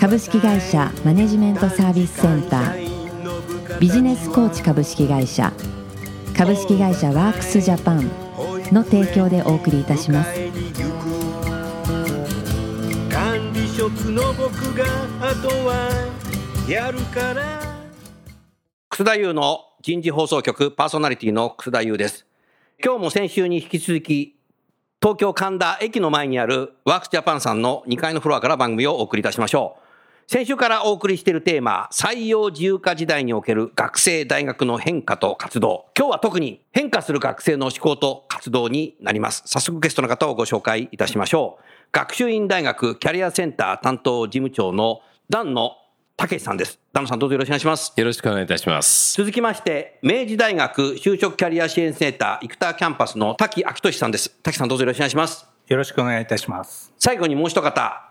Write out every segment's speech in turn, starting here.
株式会社マネジメントサービスセンタービジネスコーチ株式会社株式会社ワークスジャパンの提供でお送りいたします管理職の僕があとはやるから楠田優の人事放送局パーソナリティの楠田優です。今日も先週に引き続き、東京神田駅の前にあるワークスジャパンさんの2階のフロアから番組をお送りいたしましょう。先週からお送りしているテーマ、採用自由化時代における学生大学の変化と活動。今日は特に変化する学生の思考と活動になります。早速ゲストの方をご紹介いたしましょう。学習院大学キャリアセンター担当事務長の段野武さんです。段野さんどうぞよろしくお願いします。よろしくお願いいたします。続きまして、明治大学就職キャリア支援センター、生田キャンパスの滝明俊さんです。滝さんどうぞよろしくお願いします。よろしくお願いいたします。最後にもう一方、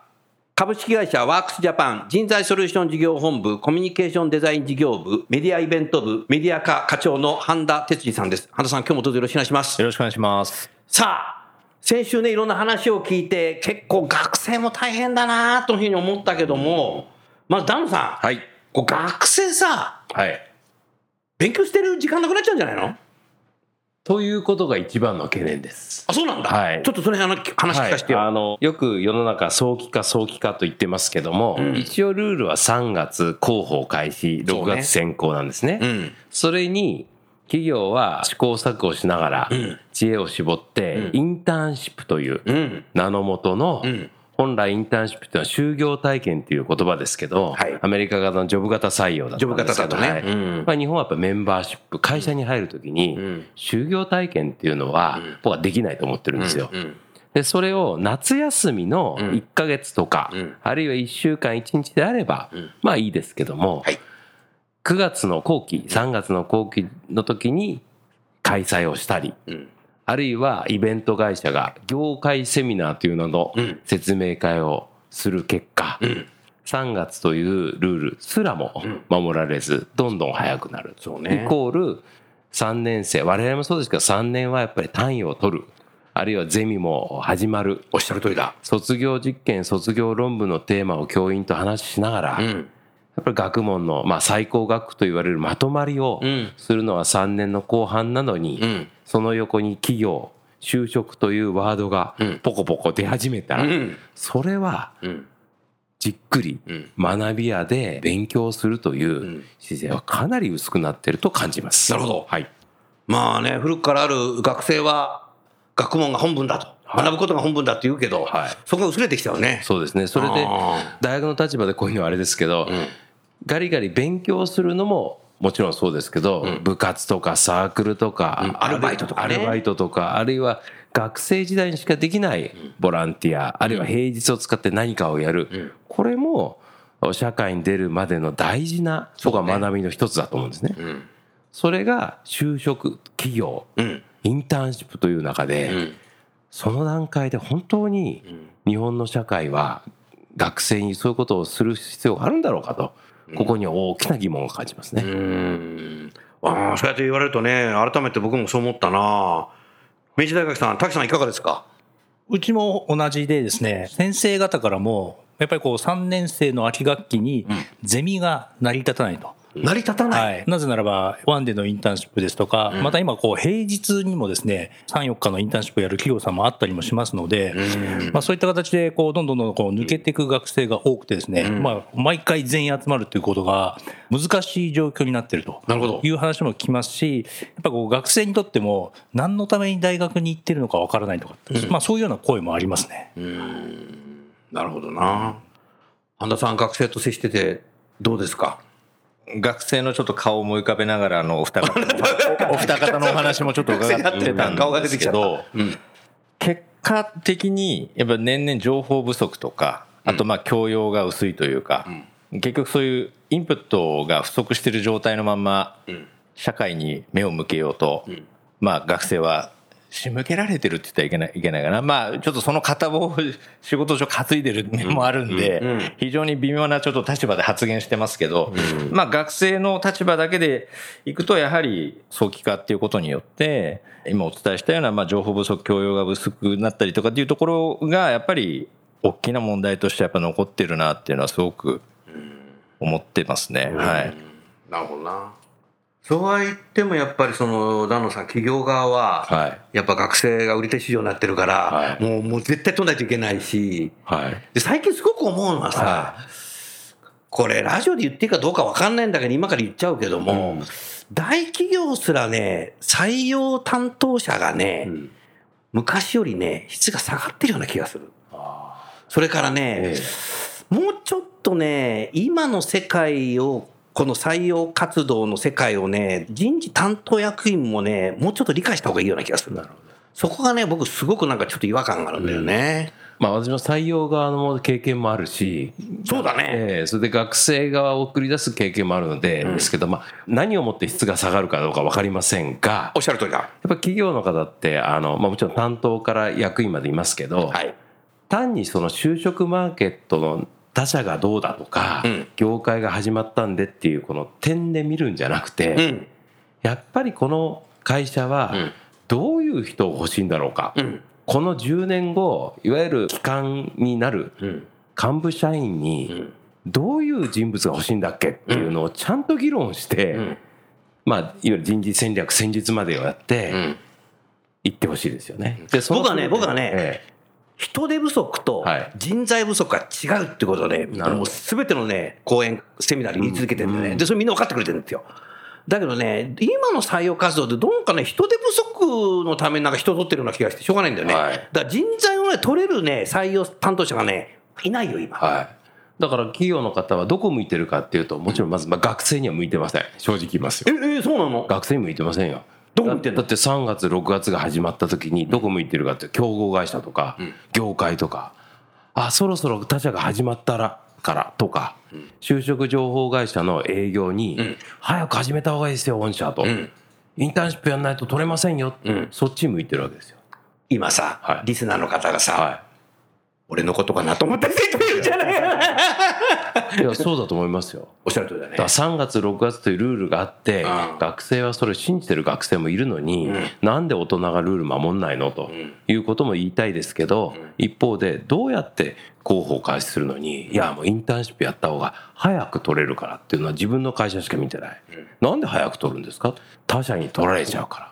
株式会社ワークスジャパン人材ソリューション事業本部コミュニケーションデザイン事業部メディアイベント部メディア課課長の半田哲司さんです。半田さん今日もどうぞよろしくお願いしますよ。ろしくお願いします。さあ、先週ね、いろんな話を聞いて、結構学生も大変だなというふうに思ったけども、まずダンさん、はい。こう学生さ、はい。勉強してる時間なくなっちゃうんじゃないの？ということが一番の懸念です。あ、そうなんだ。はいちょっとその辺の話聞かせてよ。はいあのよく世の中早期化早期化と言ってますけども、うん一応ルールは3月広報開始6月選考なんですねうん。それに企業は試行錯誤しながらうん知恵を絞って、うんインターンシップといううん。名のもとの、うん。本来インターンシップっていうのは就業体験っていう言葉ですけど、はい。アメリカ型のジョブ型採用だったんですけどジョブ型だとね？はい。うん。まあ、日本はやっぱメンバーシップ会社に入るときに、うん。就業体験っていうのは、うん。僕はできないと思ってるんですよ。うん。でそれを夏休みのうん。1ヶ月とか、うん。あるいは1週間1日であれば、うん。まあいいですけども、はい。9月の後期3月の後期の時に開催をしたりうん。あるいはイベント会社が業界セミナーという名のうん説明会をする結果、うん。3月というルールすらも守られず、どんどん早くなる。そうねイコール、3年生、我々もそうですけど、3年はやっぱり単位を取る。あるいはゼミも始まる。おっしゃる通りだ。卒業実験、卒業論文のテーマを教員と話ししながら、やっうん。ぱり学問の、まあ、最高学府と言われるまとまりをうんするのは3年の後半なのに、うん。その横に企業、就職というワードがうんポコポコ出始めたら、うん。それはうん。じっくりうん。学び屋で勉強するといんう姿勢はかなり薄くなってると感じます。なるほどはい。まあね、古くからある学生は学問が本分だと。はい学ぶことが本分だって言うけど、はいそこが薄れてきたよね。そうですね。それであ大学の立場でこういうのはあれですけど、ーうん。ガリガリ勉強するのももちろんそうですけど、うん。部活とかサークルとか、うん。アルバイトとかね。アルバイトとか、あるいは学生時代にしかできないボランティア、あるいは平日を使って何かをやる、うん。これも社会に出るまでの大事な僕は学びの一つだと思うんですね。うん。それが就職、企業、うん。インターンシップという中で、うん。その段階で本当に日本の社会は学生にそういうことをする必要があるんだろうかと、ここには大きな疑問を感じますね。うん。ああ、そうやって言われるとね、改めて僕もそう思ったな。明治大学さん、滝さんいかがですか？うちも同じでですね、先生方からも、やっぱりこう3年生の秋学期にゼミが成り立たないと。成り立たない。はい、なぜならば、ワンデーのインターンシップですとか、また今、こう平日にもですね、3、4日のインターンシップをやる企業さんもあったりもしますので、まあ、そういった形でこうどんどんどんこう抜けていく学生が多くてですね、まあ、毎回全員集まるということが難しい状況になっているとなるほど。いう話も聞きますし、やっぱこう学生にとっても、何のために大学に行ってるのかわからないとか、まあ、そういうような声もありますね。なるほどな。半田さん、学生と接しててどうですか？学生のちょっと顔を思い浮かべながらあのお二方のお お二方のお話もちょっと伺ってたん顔が出ですけど、うん。結果的にやっぱ年々情報不足とか、あとまあ教養が薄いというか、結局そういうインプットが不足している状態のまんま社会に目を向けようと、まあ学生は仕向けられてるって言ったらいけないいけないかなまあちょっとその片棒を仕事上担いでる面もあるんで、非常に微妙なちょっと立場で発言してますけど、まあ学生の立場だけでいくとやはり早期化っていうことによって今お伝えしたようなまあ情報不足教養が薄くなったりとかっていうところがやっぱり大きな問題としてやっぱ残ってるなっていうのはすごく思ってますね。はい。なるほどな。そうは言ってもやっぱりその、ダ野さん、企業側は、はい。やっぱ学生が売り手市場になってるから、はい。もう、もう絶対取らないといけないし、はい。で、最近すごく思うのはさ、はこれラジオで言っていいかどうかわかんないんだけど、今から言っちゃうけども、大企業すらね、採用担当者がね、ん。昔よりね、質が下がってるような気がする。それからね、え。もうちょっとね、今の世界を、この採用活動の世界をね、人事担当役員もね、もうちょっと理解した方がいいような気がする。なるほど。そこがね、僕すごくなんかちょっと違和感があるんだよね。まあ私も採用側の経験もあるし、そうだね。ええそれで学生側を送り出す経験もあるので、ですけど、まあ何をもって質が下がるかどうかわかりませんが、おっしゃる通りだ。やっぱ企業の方って、あの、まあもちろん担当から役員までいますけど、はい。単にその就職マーケットの他社がどうだとか、うん業界が始まったんでっていうこの点で見るんじゃなくて、うん。やっぱりこの会社はうんどういう人を欲しいんだろうか、うん。この10年後いわゆる機関になるうん。幹部社員にどういう人物が欲しいんだっけっていうのをちゃんと議論して、んまあ、いわゆる人事戦略戦術までをやってうん。いってほしいですよね。僕はね僕はねえ人手不足とはい。人材不足が違うってことで、なるほど。もうすべてのね、講演、セミナーで言い続けてるんだよね。で、それみんな分かってくれてるんですよ。だけどね、今の採用活動でどうかね、人手不足のためになんか人取ってるような気がしてしょうがないんだよね。はい。だから人材をね、取れるね、採用担当者がね、いないよ、今。えはい。だから企業の方はどこ向いてるかっていうともちろんまずまあ学生には向いてません。正直言いますよ。え、え、そうなの？学生に向いてませんよどこ向いてんの？だって3月6月が始まった時にどこ向いてるかって競合会社とか業界とかあそろそろ他社が始まったらからとか就職情報会社の営業に早く始めた方がいいですよ御社と。ん。インターンシップやんないと取れませんようん。そっち向いてるわけですよ。今さ、はい。リスナーの方がさ、は俺のことかなと思ってる人いるじゃない。いいやそうだと思いますよ。おっしゃる通りだね。だから。3月6月というルールがあってうん。学生はそれを信じてる学生もいるのに、なんで大人がルール守んないのということも言いたいですけど、一方でどうやって広報を開始するのにいやもうインターンシップやった方が早く取れるからっていうのは自分の会社しか見てない、なんで早く取るんですか？他社に取られちゃうから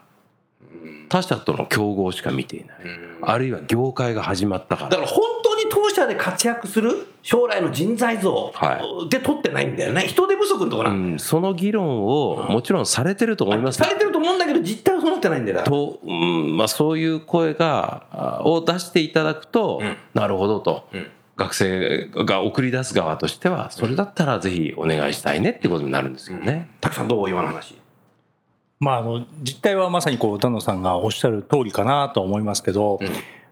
他社との競合しか見ていない、あるいは業界が始まったから。だから本当に当社で活躍する将来の人材像はで取ってないんだよね。人手不足のところうん、その議論をもちろんされてると思いますされてると思うんだけど、実態はそうなってないんだよ。と、うんまあ、そういう声があを出していただくと、なるほどと、学生が送り出す側としてはそれだったらぜひお願いしたいねってことになるんですよね。たくさんどう今の話。まあ、あの実態はまさにこう丹野さんがおっしゃる通りかなと思いますけど、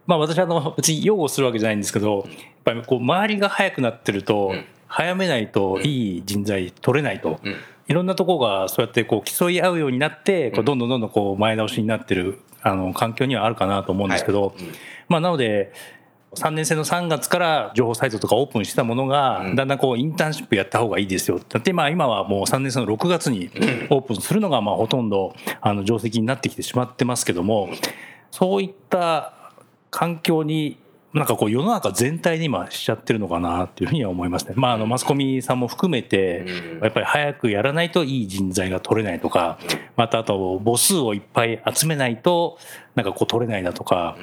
まあ、私はあの別に擁護するわけじゃないんですけど、やっぱりこう周りが早くなってると、早めないといい人材取れないと、いろんなところがそうやってこう競い合うようになって、こうどんどんどんどんこう前倒しになってるあの環境にはあるかなと思うんですけど、まあ、なので、3年生の3月から情報サイトとかオープンしたものが、だんだんこうインターンシップやった方がいいですよだって。まあ今はもう3年生の6月にオープンするのがまあほとんどあの定石になってきてしまってますけどもそういった環境になんかこう世の中全体に今しちゃってるのかなっていうふうには思いますね。まああのマスコミさんも含めてやっぱり早くやらないといい人材が取れないとかまたあと母数をいっぱい集めないとなんかこう取れないだとか。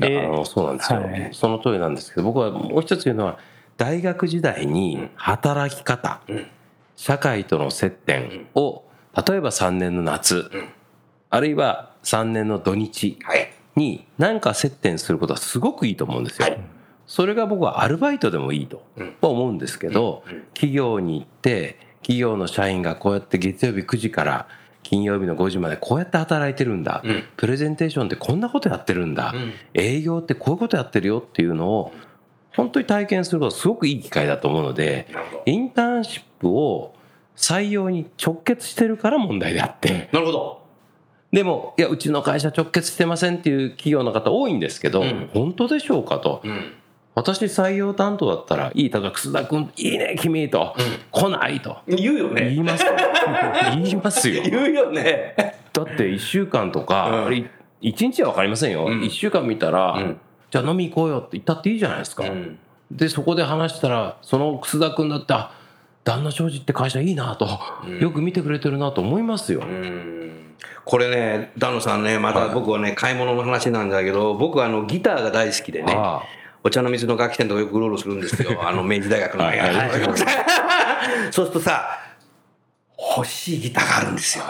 でそうなんですよ、はい。その通りなんですけど僕はもう一つ言うのは大学時代に働き方、社会との接点を例えば3年の夏、あるいは3年の土日はい。に何か接点することはすごくいいと思うんですよ。はい。それが僕はアルバイトでもいいとは思うんですけど、企業に行って企業の社員がこうやって月曜日9時から金曜日の5時までこうやって働いてるんだ、プレゼンテーションってこんなことやってるんだ、営業ってこういうことやってるよっていうのを本当に体験することすごくいい機会だと思うのでインターンシップを採用に直結してるから問題であって。なるほど。でもいやうちの会社直結してませんっていう企業の方多いんですけど、ん。本当でしょうかと、うん。私採用担当だったらいい例えば楠田君いいね君と、来ないと。言うよね。言いますよ。言いますよ。言うよね。だって1週間とか、うん。あれ1日は分かりませんよ、ん。1週間見たら、うん。じゃあ飲み行こうよって言ったっていいじゃないですか、うん。でそこで話したらその楠田君だってあ旦那庄司って会社いいなと、よく見てくれてるなと思いますよ、これね、ダ野さんね、また僕はね、買い物の話なんだけど、僕はあのギターが大好きでね、お茶の水の楽器店とかよくうろうろするんですよ、あの明治大学の。はいはい そうするとさ、欲しいギターがあるんですよ。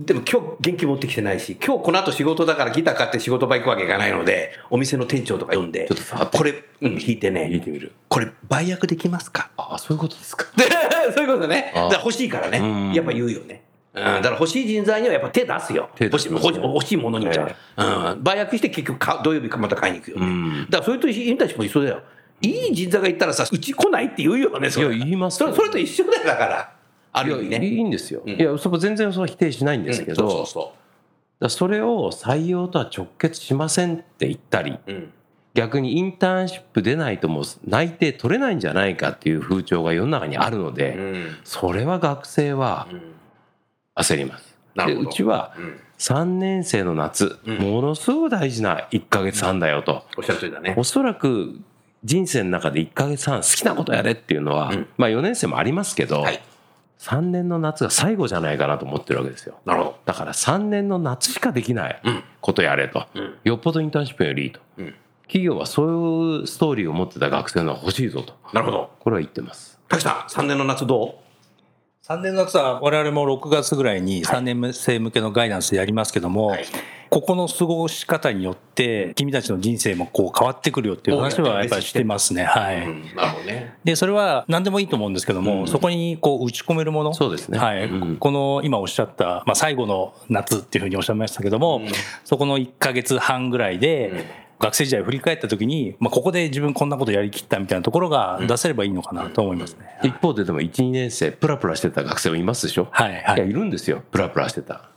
でも今日元気持ってきてないし、今日この後仕事だからギター買って仕事場行くわけいかないので、お店の店長とか呼んで、ちょっと触ってこれ、うん、弾いてね、弾いてみるこれ売約できますか？ああそういうことですかで そういうことね。あだ欲しいからうね。んやっぱ言うよね。うん、だから欲しい人材にはやっぱ手出すよ。すね欲しい欲しいものにじゃ、うん。売約して結局か土曜日かまた買いに行くよね。うんだからそれとインターンシップも一緒だよ。いい人材が言ったらさ、うち来ないって言うよね、それいや言いますよそれそれと一緒だよ、だから。ある意味ね。いいんですよ、うんいやそこ全然その否定しないんですけど、うんそうそうだからそれを採用とは直結しませんって言ったりそう。うん。逆にインターンシップ出ないともう内定取れないんじゃないかっていう風潮が世の中にあるので、うん。それは学生はうん焦ります。でうちはうん3年生の夏、うんものすごく大事な1ヶ月半だよと。おっしゃる通りだね。おそらく人生の中で1ヶ月半好きなことやれっていうのは、うんまあ4年生もありますけど、はい。3年の夏が最後じゃないかなと思ってるわけですよ。なるほど。だから3年の夏しかできないうんことやれと。うんよっぽどインターンシップよりいいと。うん。企業はそういうストーリーを持ってた学生の方が欲しいぞと。なるほど。これは言ってます。滝さん、3年の夏ど3年の夏は我々も6月ぐらいに3年生向けのガイダンスやりますけども、はいここの過ごし方によって君たちの人生もこう変わってくるよっていう話はやっぱりしてますね。はう、い。うん、なるほどね。で、それは何でもいいと思うんですけども、そこにこう打ち込めるもの？そうですねはい。うんこの今おっしゃった、まあ最後の夏っていうふうにおっしゃいましたけども、そこの1ヶ月半ぐらいで、学生時代を振り返った時に、まあここで自分こんなことやりきったみたいなところが出せればいいのかなと思いますね。一方ででも1、2年生、プラプラしてた学生もいますでしょ？はいはいや、いるんですよ。プラプラしてた。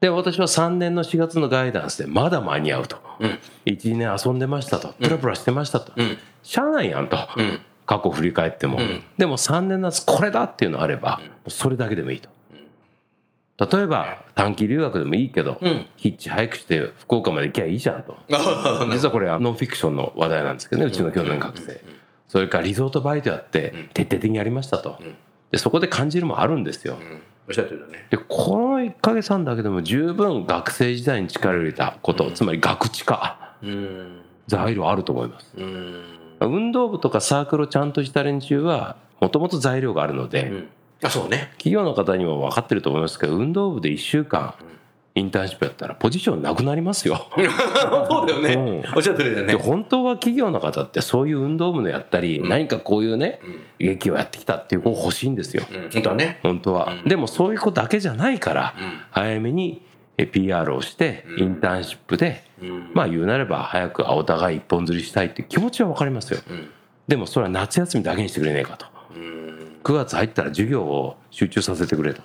で、私は3年の4月のガイダンスでまだ間に合うと。うん。1、2年遊んでましたと。プラプラしてましたと。うん。しゃあないやんと。うん。過去振り返っても。んでも3年の夏これだっていうのあれば、それだけでもいいと。例えば短期留学でもいいけど、うんヒッチ早くして福岡まで行きゃいいじゃんと。あ実はこれはノンフィクションの話題なんですけどね、うちの去年学生。それからリゾートバイトやって徹底的にやりましたと。でそこで感じるもあるんですよ。おっしゃる通りだね。でこの1ヶ月半だけでも十分学生時代に力を入れたこと、つまり学知化うん。材料あると思います。うん。運動部とかサークルをちゃんとした連中はもともと材料があるので、うん。あ、そうね。企業の方にも分かってると思いますけど運動部で1週間インターンシップやったらポジションなくなりますよ。そうだよね。うんおっしゃる通りだよでね。本当は企業の方ってそういう運動部のやったり、何かこういうね劇をやってきたっていう子が欲しいんですよ。うん。本当はね。本当は、でもそういう子だけじゃないから、早めにえ PR をしてインターンシップで、まあ言うなれば早くお互い一本釣りしたいっていう気持ちは分かりますよ、でもそれは夏休みだけにしてくれねえかと、9月入ったら授業を集中させてくれと、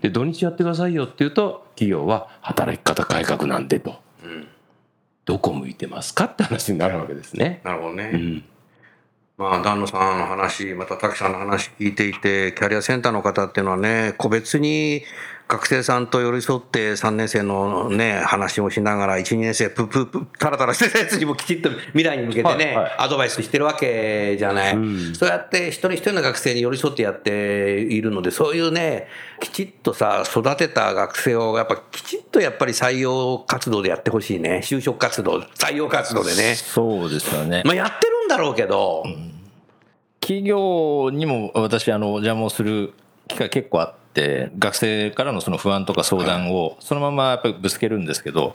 で土日やってくださいよって言うと企業は働き方改革なんでと、どこ向いてますかって話になるわけですね、なるほどね。うん。まあ、丹野さんの話、また滝さんの話聞いていて、キャリアセンターの方っていうのはね、個別に学生さんと寄り添って3年生のね、話もしながら、1、2年生、プププ、タラタラしてたやつにもきちっと未来に向けてね、はいはいアドバイスしてるわけじゃない。うんそうやって一人一人の学生に寄り添ってやっているので、そういうね、きちっとさ、育てた学生を、やっぱきちっとやっぱり採用活動でやってほしいね。就職活動、採用活動でね。そうですよね。まあやってるんだろうけど、企業にも私あのお邪魔をする機会結構あって学生からのその不安とか相談をそのままやっぱりぶつけるんですけど、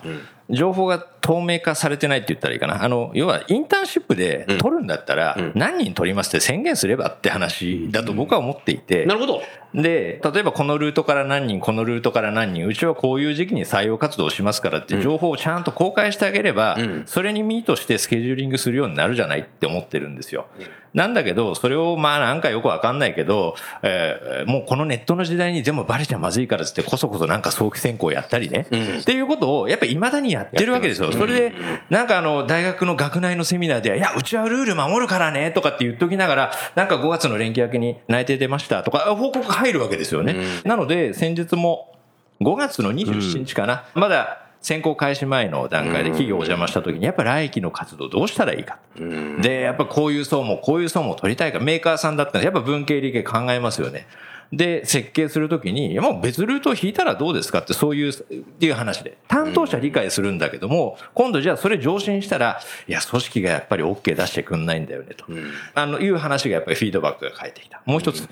情報が透明化されてないって言ったらいいかな。あの、要はインターンシップで取るんだったら、何人取りますって宣言すればって話だと僕は思っていて。なるほど。で、例えばこのルートから何人、このルートから何人、うちはこういう時期に採用活動をしますからって情報をちゃんと公開してあげれば、それにミートしてスケジューリングするようになるじゃないって思ってるんですよ。なんだけど、それをまあなんかよくわかんないけど、えーもうこのネットの時代にでもバレちゃまずいからってこそこそなんか早期選考やったりね、っていうことをやっぱ未だにやってるわけですよ。それで、なんかあの、大学の学内のセミナーで、いや、うちはルール守るからね、とかって言っときながら、なんか5月の連休明けに内定出ましたとか、報告入るわけですよね。なので、先日も5月の27日かな、まだ選考開始前の段階で企業をお邪魔した時に、やっぱ来期の活動どうしたらいいか。で、やっぱこういう層も、こういう層も取りたいか、メーカーさんだったら、やっぱ文系理系考えますよね。で、設計するときに、もう別ルートを引いたらどうですかって、そういう、っていう話で。担当者理解するんだけども、今度じゃあそれ上申したら、いや、組織がやっぱり OK 出してくんないんだよね、と。あの、いう話がやっぱりフィードバックが返ってきた。もう一つ。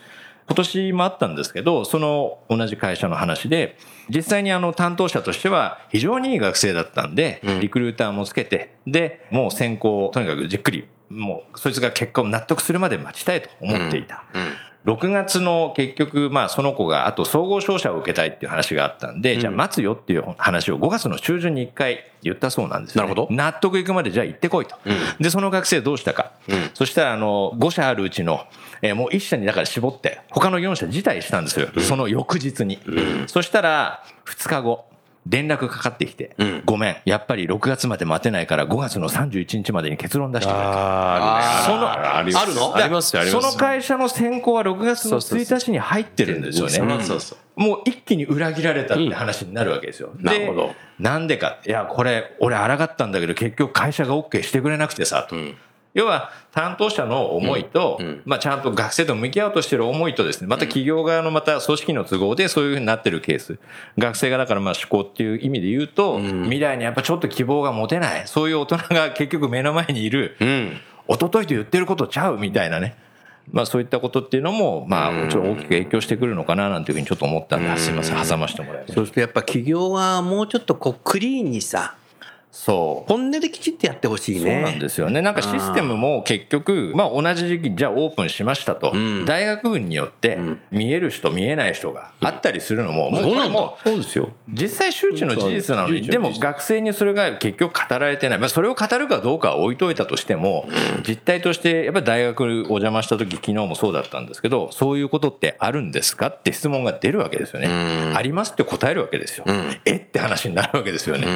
今年もあったんですけど、その同じ会社の話で、実際にあの担当者としては非常にいい学生だったんで、リクルーターもつけて、で、もう選考をとにかくじっくり、もうそいつが結果を納得するまで待ちたいと思っていた。6月の結局、まあその子があと総合商社を受けたいっていう話があったんで、じゃあ待つよっていう話を5月の中旬に1回言ったそうなんですよ、ね。なるほど納得いくまでじゃあ行ってこいと。で、その学生どうしたか。そしたらあの、5社あるうちの、えーもう1社にだから絞って、他の4社辞退したんですよ。その翌日に。そしたら、2日後。連絡かかってきて、ごめん、やっぱり6月まで待てないから5月の31日までに結論出してくれと。あそのあるの？ありますよあります。その会社の選考は6月の1日に入ってるんですよね。そうそうもう一気に裏切られたって話になるわけですよ。なるほど。でなんでか。いや、これ、俺抗ったんだけど、結局会社が OK してくれなくてさ、と。要は、担当者の思いと、まあ、ちゃんと学生と向き合おうとしてる思いとですね、また企業側のまた組織の都合でそういうふうになってるケース。学生がだからまあ思考っていう意味で言うと、未来にやっぱちょっと希望が持てない。そういう大人が結局目の前にいる。うん。一昨日と言ってることちゃうみたいなね。まあそういったことっていうのも、まあちょっと大きく影響してくるのかななんていうふうにちょっと思ったんで、すいません、挟ましてもらいました。そうするとやっぱ企業はもうちょっとこうクリーンにさ、そう。本音できちっとやってほしいね。そうなんですよね。なんかシステムも結局、まあ同じ時期にじゃあオープンしましたと、大学群によって見える人見えない人があったりするのも、もうこれもそうですよ。実際周知の事実なのに、でも学生にそれが結局語られてない。まあそれを語るかどうかは置いといたとしても、実態としてやっぱり大学お邪魔した時、昨日もそうだったんですけど、そういうことってあるんですかって質問が出るわけですよね。ありますって答えるわけですよ。えって話になるわけですよね。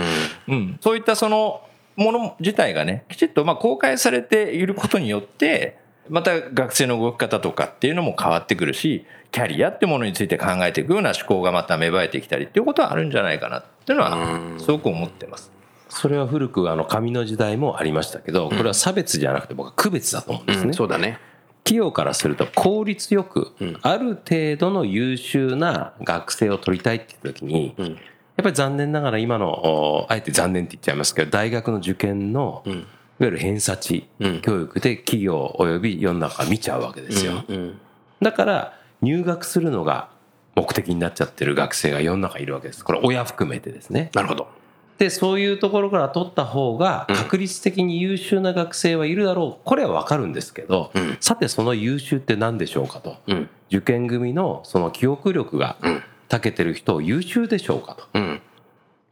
うん。そういったそのもの自体がね、きちっとまあ公開されていることによって、また学生の動き方とかっていうのも変わってくるし、キャリアってものについて考えていくような思考がまた芽生えてきたりっていうことはあるんじゃないかなっていうのは、すごく思ってます。それは古くあの紙の時代もありましたけど、これは差別じゃなくて僕は区別だと思うんですね。そうだね。企業からすると効率よく、ある程度の優秀な学生を取りたいって言った時に、やっぱり残念ながら今の、おあえて残念って言っちゃいますけど、大学の受験の、いわゆる偏差値教育で企業及び世の中見ちゃうわけですよ。だから入学するのが目的になっちゃってる学生が世の中いるわけです。これ親含めてですね。なるほど。で、そういうところから取った方が確率的に優秀な学生はいるだろう。これはわかるんですけど、さてその優秀って何でしょうかと。うん。受験組のその記憶力が長けてる人を優秀でしょうかと。うん。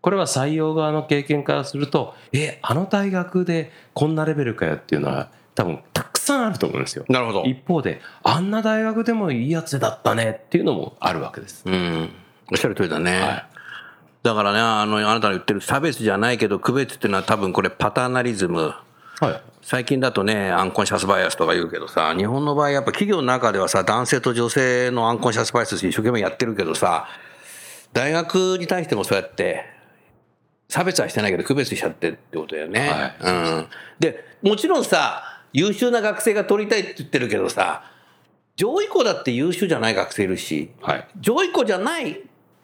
これは採用側の経験からすると、え、あの大学でこんなレベルかよっていうのは多分たくさんあると思うんですよ。なるほど。一方で、あんな大学でもいいやつだったねっていうのもあるわけです。うん。おっしゃる通りだね。だからね、あの、あなたが言ってる差別じゃないけど、区別っていうのは多分これパターナリズム。はい。最近だとね、アンコンシャスバイアスとか言うけどさ、日本の場合やっぱ企業の中ではさ、男性と女性のアンコンシャスバイアス一生懸命やってるけどさ、大学に対してもそうやって、差別はしてないけど区別しちゃってってことだよね。うん。で、もちろんさ、優秀な学生が取りたいって言ってるけどさ、上位校だって優秀じゃない学生いるし、はい。上位校じゃない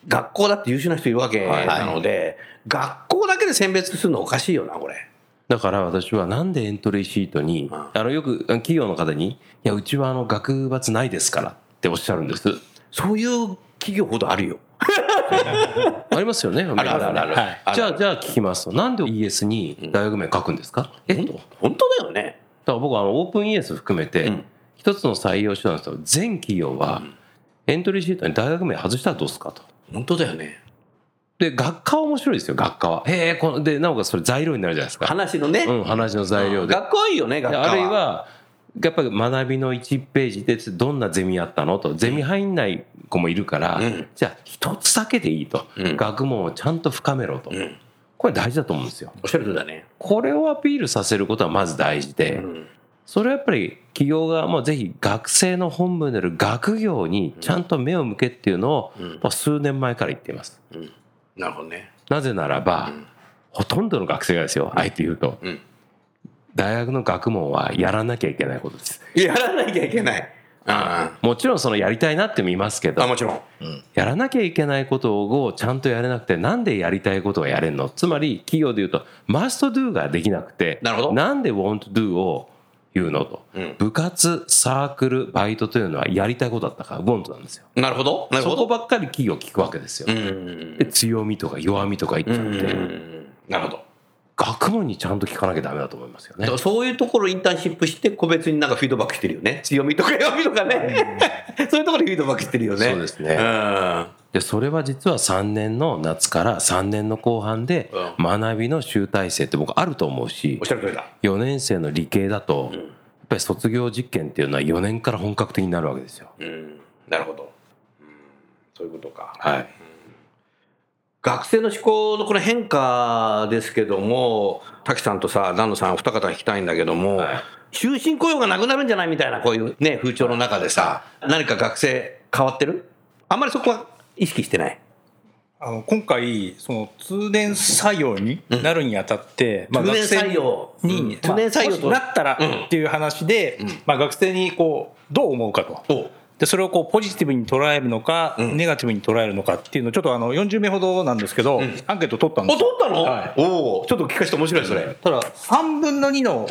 学校だって優秀な人いるわけなので、学校だけで選別するのおかしいよな、これ。だから私はなんでエントリーシートに、あのよく企業の方に、いや、うちはあの学閥ないですからっておっしゃるんです。そういう企企業ほどあるよ。ありますよね。あるあるある。じゃあ、じゃあ聞きますと、なんで ES に大学名書くんですか、え？本とだか当本当だよね。ら僕はあのオープン ES 含めてうん、一つの採用手段ですと、全企業はエントリーシートに大学名外したらどうですかと。本当だよね。で、学科は面白いですよ、学科は。へえ、こので、なおかつそれ材料になるじゃないですか。話のね。うん、話の材料で。学校はいいよね、学で科は。あるいは、やっぱり学びの1ページでどんなゼミやったの？と、ゼミ入んない子もいるから、うんじゃあ一つだけでいいと、うん学問をちゃんと深めろと、んこれ大事だと思うんですよ。おっしゃるとりだね。これをアピールさせることはまず大事で、うんそれはやっぱり企業側もぜひ学生の本部である学業にちゃんと目を向けっていうのを、うんまあ数年前から言っています。うんなるほどね。なぜならば、ほとんどの学生がですよ、あえて言うと、うん大学の学問はやらなきゃいけないことです。やらなきゃいけない。あもちろんそのやりたいなって見ますけどあ、もちろん。やらなきゃいけないことをちゃんとやれなくてなんでやりたいことがやれんの？つまり企業で言うと must do ができなくてなるほどなんで want do を言うのと、うん部活サークルバイトというのはやりたいことだったから want なんですよなるほど。なるほど。そこばっかり企業聞くわけですよ、うん。で強みとか弱みとか言っちゃって、うんなるほど。学問にちゃんと聞かなきゃダメだと思いますよねそういうところインターンシップして個別になんかフィードバックしてるよね。強みとか弱みとかね。そういうところでフィードバックしてるよね。そうですねうん。でそれは実は3年の夏から3年の後半でう学びの集大成って僕あると思うしおっしゃる通りだ。4年生の理系だとやっぱり卒業実験っていうのは4年から本格的になるわけですよ。うん。なるほど。うんそういうことか。はい、学生の思考のこの変化ですけども、滝さんとさ、丹野さん、お二方聞きたいんだけども、はい終身雇用がなくなるんじゃないみたいな、こういうね、風潮の中でさ、何か学生変わってる？あんまりそこは意識してない。あの今回その通年採用になるにあたって、まあ通年学生採用うんに、通年採用と。まあなったらうん。っていう話で、まあ、学生にこうどう思うかと。おでそれをこうポジティブに捉えるのか、うん。ネガティブに捉えるのかっていうのをちょっとあの40名ほどなんですけど、アンケート取ったんでお、すよ。取ったの、はい。おおちょっと聞かせて面白い、それ。ただ3分の2の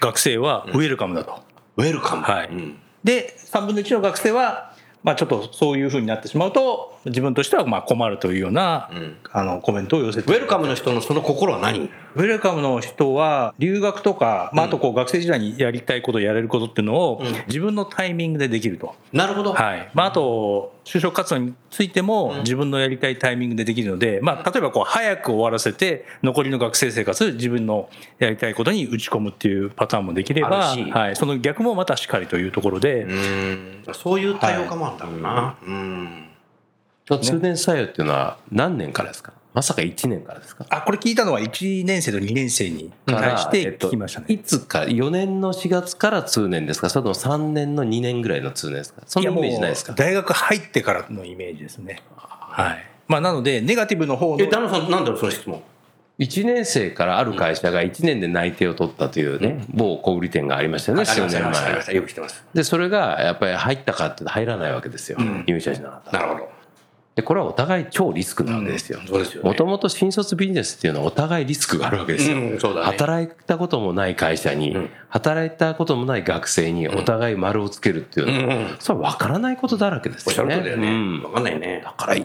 学生はウェルカムだと、ウェルカム。はい。うん。で3分の1の学生は、まあ、ちょっとそういうふうになってしまうと自分としてはまあ困るというような、ん。あのコメントを寄せて。ウェルカムの人のその心は何？ウェルカムの人は留学とか、まあ、あとこう学生時代にやりたいことやれることっていうのを自分のタイミングでできると、なるほど。はい。まあ、あと就職活動についても自分のやりたいタイミングでできるので、まあ、例えばこう早く終わらせて残りの学生生活自分のやりたいことに打ち込むっていうパターンもできれば、はい、その逆もまたしっかりというところで、うん。そういう多様化もあるんだろうな。うん。通年採用っていうのは何年からですか？まさか1年からですか？あこれ聞いたのは1年生と2年生に対して聞きましたね。いつか4年の4月から通年ですか？それとも3年の2年ぐらいの通年ですか？そんなイメージないですか？大学入ってからのイメージですね。はい。まあ、なので、ネガティブの方のえ、丹野さん、なんだろう、その質問？1年生からある会社が1年で内定を取ったというね、某小売店がありましたよね、数ありました、あり年前。た。よく知ってます。で、それがやっぱり入ったかって入らないわけですよ、入社しなかったらなるほど。で、これはお互い超リスクなわけですよ。もともと新卒ビジネスっていうのはお互いリスクがあるわけですよ。うんね働いたこともない会社に、働いたこともない学生にお互い丸をつけるっていうのは、うんうんそれは分からないことだらけですよね。うんね。わかんないね。だから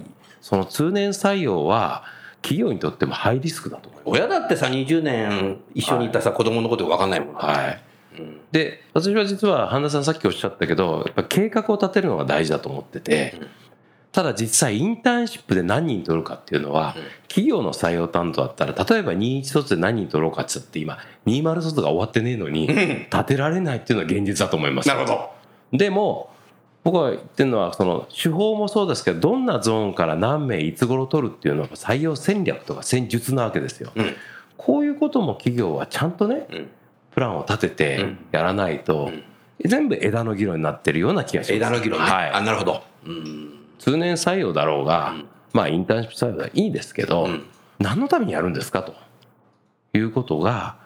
その通年採用は企業にとってもハイリスクだと思います。親だってさ、20年一緒にいたさ、子供のことわかんないもんな。はい。で、私は実は半田さんさっきおっしゃったけど、やっぱ計画を立てるのが大事だと思ってて、ただ実際インターンシップで何人取るかっていうのは、企業の採用担当だったら、例えば21卒で何人取ろうかって言って今、20卒が終わってねえのに、立てられないっていうのが現実だと思います。なるほど。でも、僕が言ってるのは、その手法もそうですけど、どんなゾーンから何名いつ頃取るっていうのは採用戦略とか戦術なわけですよ。うんこういうことも企業はちゃんとね、んプランを立ててやらないと、全部枝の議論になってるような気がします。枝の議論ね。はい。あ、なるほど。うん。通年採用だろうが、まあインターンシップ採用はいいですけど、ん何のためにやるんですかということが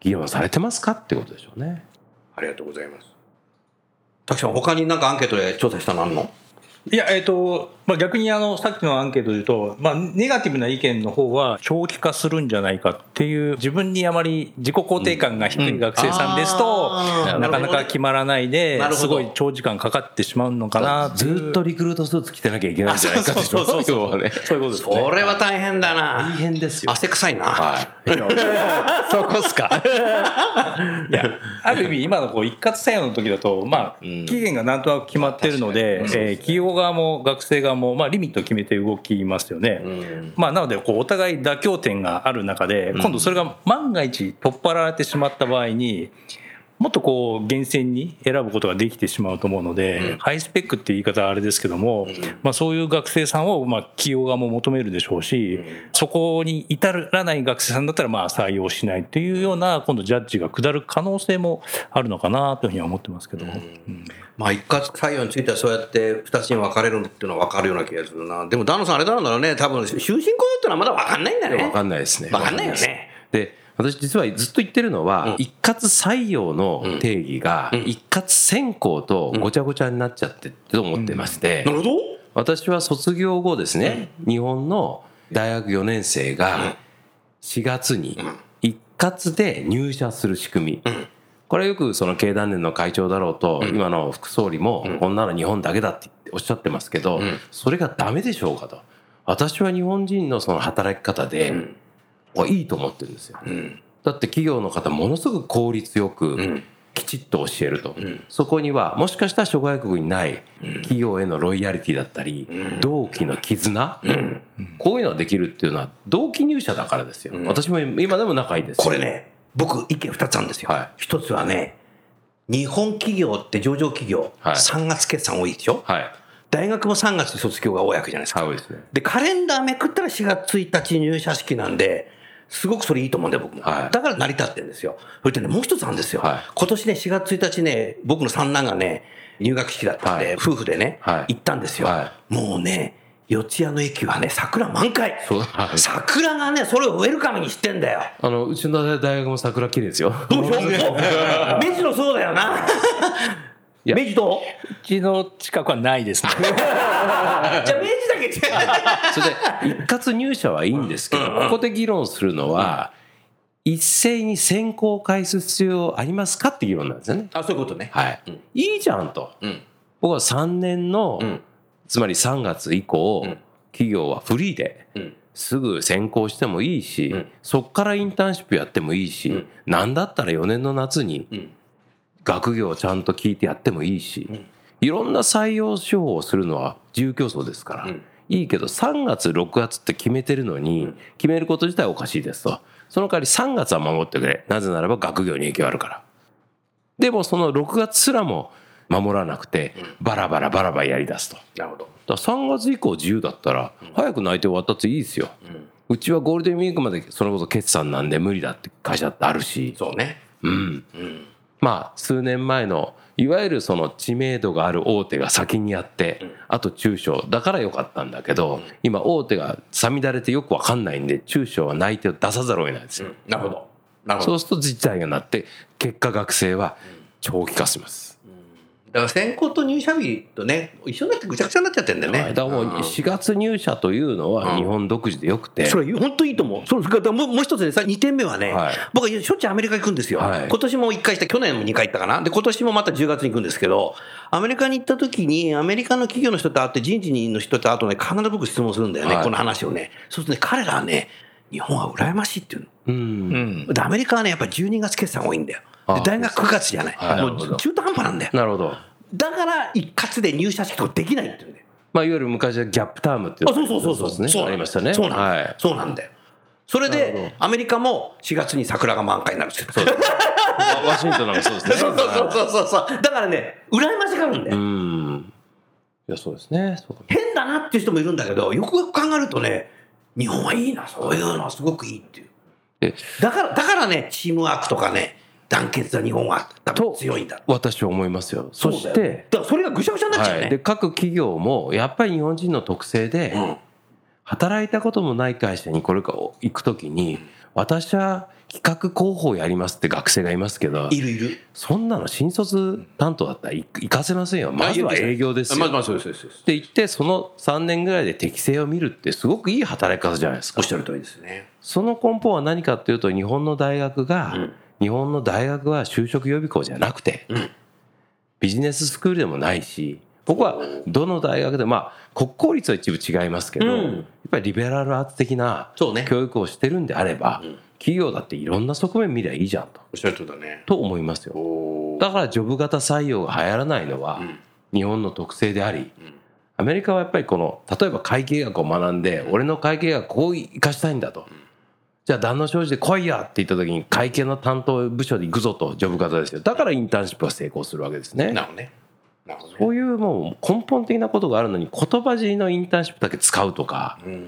議論されてますかってことでしょうね。ありがとうございます。滝さん、他になんかアンケートで調査したのあるの？いや、えっ、と、まあ、逆にあの、さっきのアンケートで言うと、まあ、ネガティブな意見の方は長期化するんじゃないかっていう、自分にあまり自己肯定感が低い学生さんですと、あー。なかなか決まらないですごい長時間かかってしまうのかなずっとリクルートスーツ着てなきゃいけないんじゃないかってそうそうそう要はねそういうことですね。これは大変だな。大変ですよ。汗臭いな。はい。そこっすか。いや、ある意味、今のこう一括採用の時だと、まあ、期限がなんとなく決まってるので、えー企業側も学生側も、まあ、リミットを決めて動きますよね。まあ、なので、こう、お互い妥協点がある中で、今度それが万が一取っ払われてしまった場合に、もっとこう厳選に選ぶことができてしまうと思うので、ハイスペックっていう言い方はあれですけども、まあ、そういう学生さんをまあ企業側も求めるでしょうし、そこに至らない学生さんだったらまあ採用しないっていうような今度ジャッジが下る可能性もあるのかなというふうには思ってますけども、うんまあ一括採用についてはそうやって二つに分かれるっていうのは分かるような気がするな。でも、ダノさんあれなんだろうね。多分、終身雇用ってのはまだ分かんないんだね。わかんないですね。分かんないよね。で、私実はずっと言ってるのは、一括採用の定義が、一括選考とごちゃごちゃになっちゃってると思ってましてな、るほど。私は卒業後ですね、日本の大学4年生が4月に一括で入社する仕組み。これはよくその経団連の会長だろうと、今の副総理も、こん。なの日本だけだっておっしゃってますけど、それがダメでしょうかと。私は日本人のその働き方で、いいと思ってるんですよ。だって企業の方ものすごく効率よく、きちっと教えると、そこにはもしかしたら諸外国にない企業へのロイヤリティだったり、同期の絆、こういうのができるっていうのは同期入社だからですよ、私も今でも仲いいですよ。これね、僕意見二つあるんですよ。はい一つはね、日本企業って上場企業、はい3月決算多いでしょはい大学も3月卒業が多いわけじゃないですか。はいですねで、カレンダーめくったら4月1日入社式なんで、すごくそれいいと思うんだよ、僕も。はいだから成り立ってるんですよ。それでね、もう一つあるんですよ。はい今年ね、4月1日ね、僕の三男がね、入学式だったんで、はい夫婦でね、はい行ったんですよ。はもうね、四谷の駅はね、桜満開。そうはい桜がね、それをウェルカムにしてんだよ。あのうちの大学も桜綺麗ですよどうしよう明治のそうだよな。いや明治どう？うちの近くはないですね。じゃあ明治だけ違う。それで一括入社はいいんですけど、ここで議論するのは、一斉に選考を返す必要ありますかって議論なんですよね。あ、そういうことね。はい。いいじゃんと。うん。僕は3年の、んつまり3月以降、ん。企業はフリーで、うん。すぐ選考してもいいし、ん。そっからインターンシップやってもいいし、なんだったら4年の夏にん。学業をちゃんと聞いてやってもいいし、いろんな採用手法をするのは自由競争ですから、ん。いいけど3月6月って決めてるのに、決めること自体おかしいですと。その代わり3月は守ってくれ。なぜならば学業に影響あるから。でもその6月すらも守らなくてバラバラバラバラやりだすとなるほど。だから3月以降自由だったら、早く内定終わったっていいですよ。うちはゴールデンウィークまでそれこそ決算なんで無理だって会社ってあるし、そうね。うん。まあ、数年前の、いわゆるその知名度がある大手が先にやって、あと中小、だからよかったんだけど、今大手がさみだれてよくわかんないんで、中小は内定を出さざるを得ないんですよ。なるほど。なるほど。そうすると実態がなって、結果学生は長期化します。だから選考と入社日とね、一緒になってぐちゃぐちゃになっちゃってんだよね。はいだからもう4月入社というのは日本独自でよくて、それ本当いいと思う。それもうもう一つね、さ2点目はね、はい僕はしょっちゅうアメリカ行くんですよ。はい今年も1回した、去年も2回行ったかな。で、今年もまた10月に行くんですけど、アメリカに行った時に、アメリカの企業の人と会って、人事の人と会うとね、必ず僕質問するんだよね、はいこの話をね。そうするとね、彼らはね、日本は羨ましいっていうの。うんアメリカはね、やっぱり12月決算多いんだよ。大学9月じゃない。はいもう中途半端なんだよ。なるほど。だから一括で入社式とかできないっていうんだよ。まあ、いわゆる昔はギャップタームっていうあ、そうそうそうそう。ですね。そうありましたね。そうなんだよ。はい。そうなんだよ。それで、アメリカも4月に桜が満開になるんですよ。そうワ ワシントンなんかそうですね。そうそうそうそうそう。だからね、羨ましがるんだうよ。ん。いや、そうですね。変だなっていう人もいるんだけど、よくよく考えるとね、日本はいいな、そういうのはすごくいいっていう。でだから、だからね、チームワークとかね、団結は日本は多分強いんだ。私は思いますよ。そして、だからそれがぐしゃぐしゃになっちゃうはい。ね。で、各企業も、やっぱり日本人の特性で、うん働いたこともない会社にこれから行くときに、私は企画広報やりますって学生がいますけど、いるいる。そんなの新卒担当だったら行行かせませんよ。まずは営業ですよ。まずまずそうで。って言って、その3年ぐらいで適性を見るってすごくいい働き方じゃないですかおっ。しゃる通りですね。その根本は何かっていうと、日本の大学が、うん日本の大学は就職予備校じゃなくて、うん。ビジネススクールでもないし、僕はどの大学で、まあ、国公立は一部違いますけど、うん。やっぱりリベラルアーツ的な教育をしてるんであれば、うん。企業だっていろんな側面見りゃいいじゃんと、おっしゃる通りだね。と思いますよ。だからジョブ型採用が流行らないのはうん。日本の特性でありん、アメリカはやっぱりこの、例えば会計学を学んで、俺の会計学こう生かしたいんだと。じゃあ、旦那商事で来いやって言った時に会計の担当部署で行くぞと、ジョブ型ですよ。だからインターンシップは成功するわけですね。なるほどね。なるほどね。そういうもう根本的なことがあるのに、言葉尻のインターンシップだけ使うとか、うん。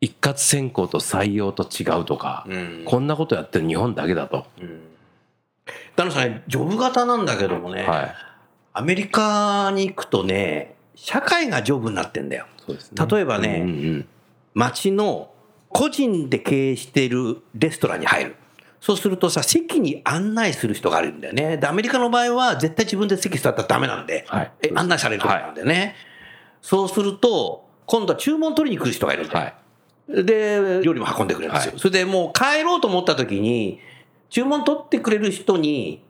一括選考と採用と違うとか、うん。こんなことやってる日本だけだと。うん。旦那さんね、ジョブ型なんだけどもね、はい。アメリカに行くとね、社会がジョブになってんだよ。そうですね。例えばねうんうん街の個人で経営しているレストランに入る。そうするとさ、席に案内する人があるんだよね。で、アメリカの場合は絶対自分で席座ったらダメなんで、はいえ案内される人なんだよね。そうすると、今度は注文取りに来る人がいるんだよ。はい。で、料理も運んでくれるんですよ。はいそれでもう帰ろうと思った時に、注文取ってくれる人に、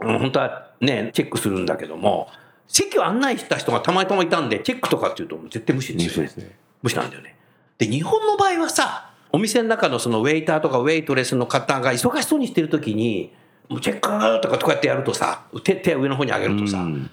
うん本当はね、チェックするんだけども、席を案内した人がたまたまいたんで、チェックとかっていうと絶対無視ですよね。無視なんだよね。で、日本の場合はさ、お店の中のそのウェイターとかウェイトレスの方が忙しそうにしてる時に、もうチェックとかこうやってやるとさ、手手を上の方に上げるとさ、うん。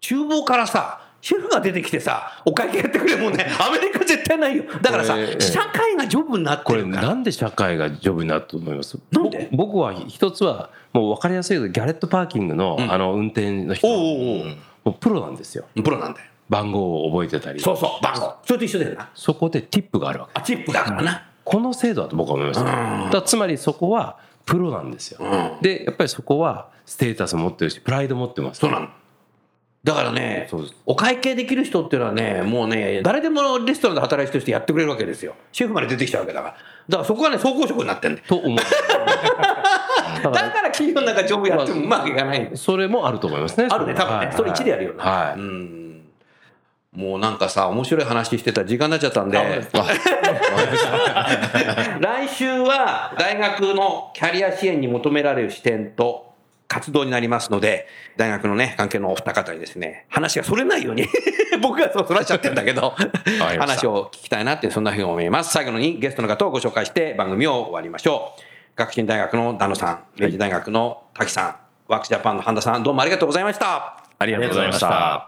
厨房からさ、シェフが出てきてさ、お会計やってくれるもんね、アメリカ絶対ないよ。だからさ、社会がジョブになってこれるから。なんで社会がジョブになると思います？なんで？ぼ僕は一つはもう分かりやすいけどギャレットパーキングの,、ん。あの運転の人。おうおうおう。もうプロなんですよ。プロなんだよ。番号を覚えてたりそうそう、番号。それと一緒だよな。そこでティップがあるわけあ、チップだからな。この制度だと僕は思いますよだからつまりそこはプロなんですよ、うんでやっぱりそこはステータス持ってるしプライド持ってますそうなの。だからねお会計できる人っていうのはね、もうね、誰でもレストランで働いてる人やってくれるわけですよ。シェフまで出てきちゃうわけだから。だからそこがね、総合職になってんだよ。と思う だから企業の中ジョブやってもうまくいかない。それもあると思いますねあるね、多分ね。それ1でやるよな。はい、うん。もうなんかさ、面白い話してたら時間になっちゃったんで、来週は大学のキャリア支援に求められる視点と活動になりますので、大学のね、関係のお二方にですね、話がそれないように、僕がそうそらしちゃってんだけど、話を聞きたいなって、そんなふうに思います。最後にゲストの方をご紹介して番組を終わりましょう。学進大学のダノさん、明治大学の滝さん、ワークスジャパンの半田さん、どうもありがとうございました。ありがとうございました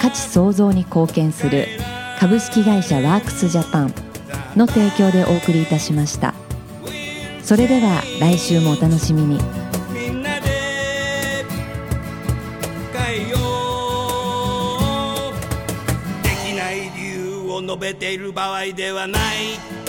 価値創造に貢献する株式会社ワークスジャパンの提供でお送りいたしました。それでは来週もお楽しみに。みんなで変えよう。できない理由を述べている場合ではない。